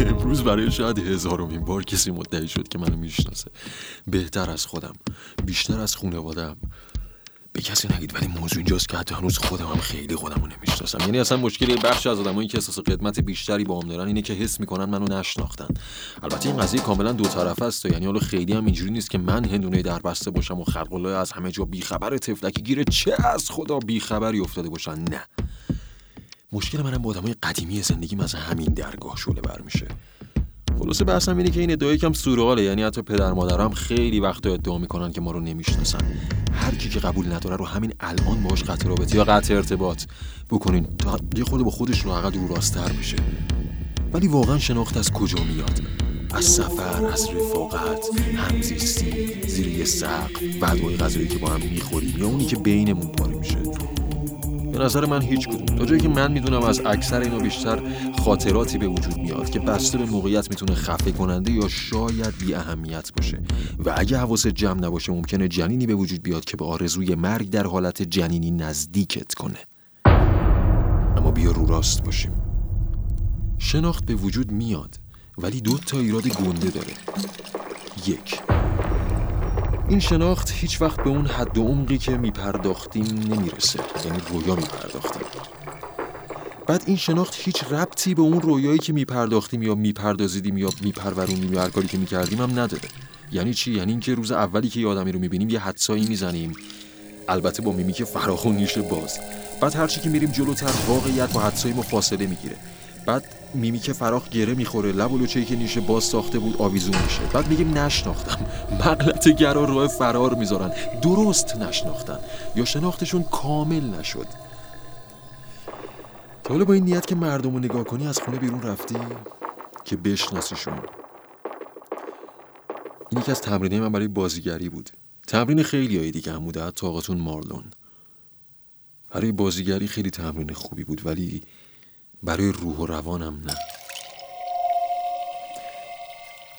امروز برای شاید هزارمین بار کسی مدعی شد که منو می‌شناسه. بهتر از خودم بیشتر از خانوادم به کسی نگید ولی موضوع اینجاست که حتی هنوز خودم هم خیلی خودم رو نمی‌شناسم. یعنی اصلا مشکل بخش از آدمایی که احساس قدمت بیشتری با هم دارن اینه که حس می‌کنن منو نشناختن. البته این قضیه کاملا دو طرفه است یعنی حالا خیلی هم اینجوری نیست که من هندونه در بسته باشم و خلق از همه جا بیخبر تفلکی گیره چه از خدا بیخبری افتاده باشن؟ نه. مشکل منم با آدمای قدیمی زندگیم از همین درگاه شوله بر میشه. خلاصه بحثم اینه که این ادعای یکم سورئاله یعنی حتی پدر مادرم خیلی وقت ادعا می‌کنن که ما رو نمی‌شناسن. هر کی که قبول نداره رو همین الان باهاش قطع رابطه یا قطع ارتباط بکنین. تا یه خود با خودش رو رو راستر بشه ولی واقعا شناخت از کجا میاد؟ از سفر از رفاقت همزیستی زیر یه سقف بعد غذایی که با هم می‌خوریم یا اونی که بینمون پاره به نظر من هیچ کدوم. تا جایی که من می‌دونم از اکثر اینا بیشتر خاطراتی به وجود میاد که بسته به موقعیت می‌تونه خفه کننده یا شاید بی اهمیت باشه. و اگه حواست جمع نباشه ممکنه جنینی به وجود بیاد که به آرزوی مرگ در حالت جنینی نزدیکت کنه. اما بیا رو راست باشیم. شناخت به وجود میاد ولی دو تا ایراد گنده داره. یک. این شناخت هیچ وقت به اون حد و عمقی که میپرداختیم نمی‌رسه. یعنی رویا میپرداختیم. بعد این شناخت هیچ ربطی به اون رویایی که میپرداختیم یا میپردازیدیم یا میپرورونیم یا هر کاری که می‌کردیم هم نداره. یعنی چی؟ یعنی اینکه روز اولی که یه آدمی رو می‌بینیم یه حدسایی می‌زنیم. البته با میمی که فراخ و نیش باز. بعد هرچی که میریم جلوتر واقعیت با حدسای ما فاصله می‌گیره. بعد میمی که فراخ گره می‌خوره لب و که نیشه باز ساخته بود آویزون میشه. بعد میگیم نشناختم. مغلط گرا راه فرار می‌ذارن. درست نشناختن. یا شناختشون کامل نشد. تا حالا با این نیت که مردم رو نگاه کنی از خونه بیرون رفتی؟ که بشناسیشون. این یکی از تمرینه من برای بازیگری بود. تمرین خیلی های دیگه هم بوده حتی آقاتون مارلون برای بازیگری خیلی تمرین خوبی بود ولی برای روح و روانم نه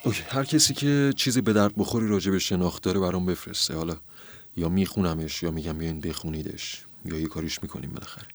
اوکی. هر کسی که چیزی به درد بخوری راجع به شناخت داره برام بفرسته حالا یا میخونمش یا میگم بیاین بخونیدش یا یه کاریش می‌کنیم بالاخره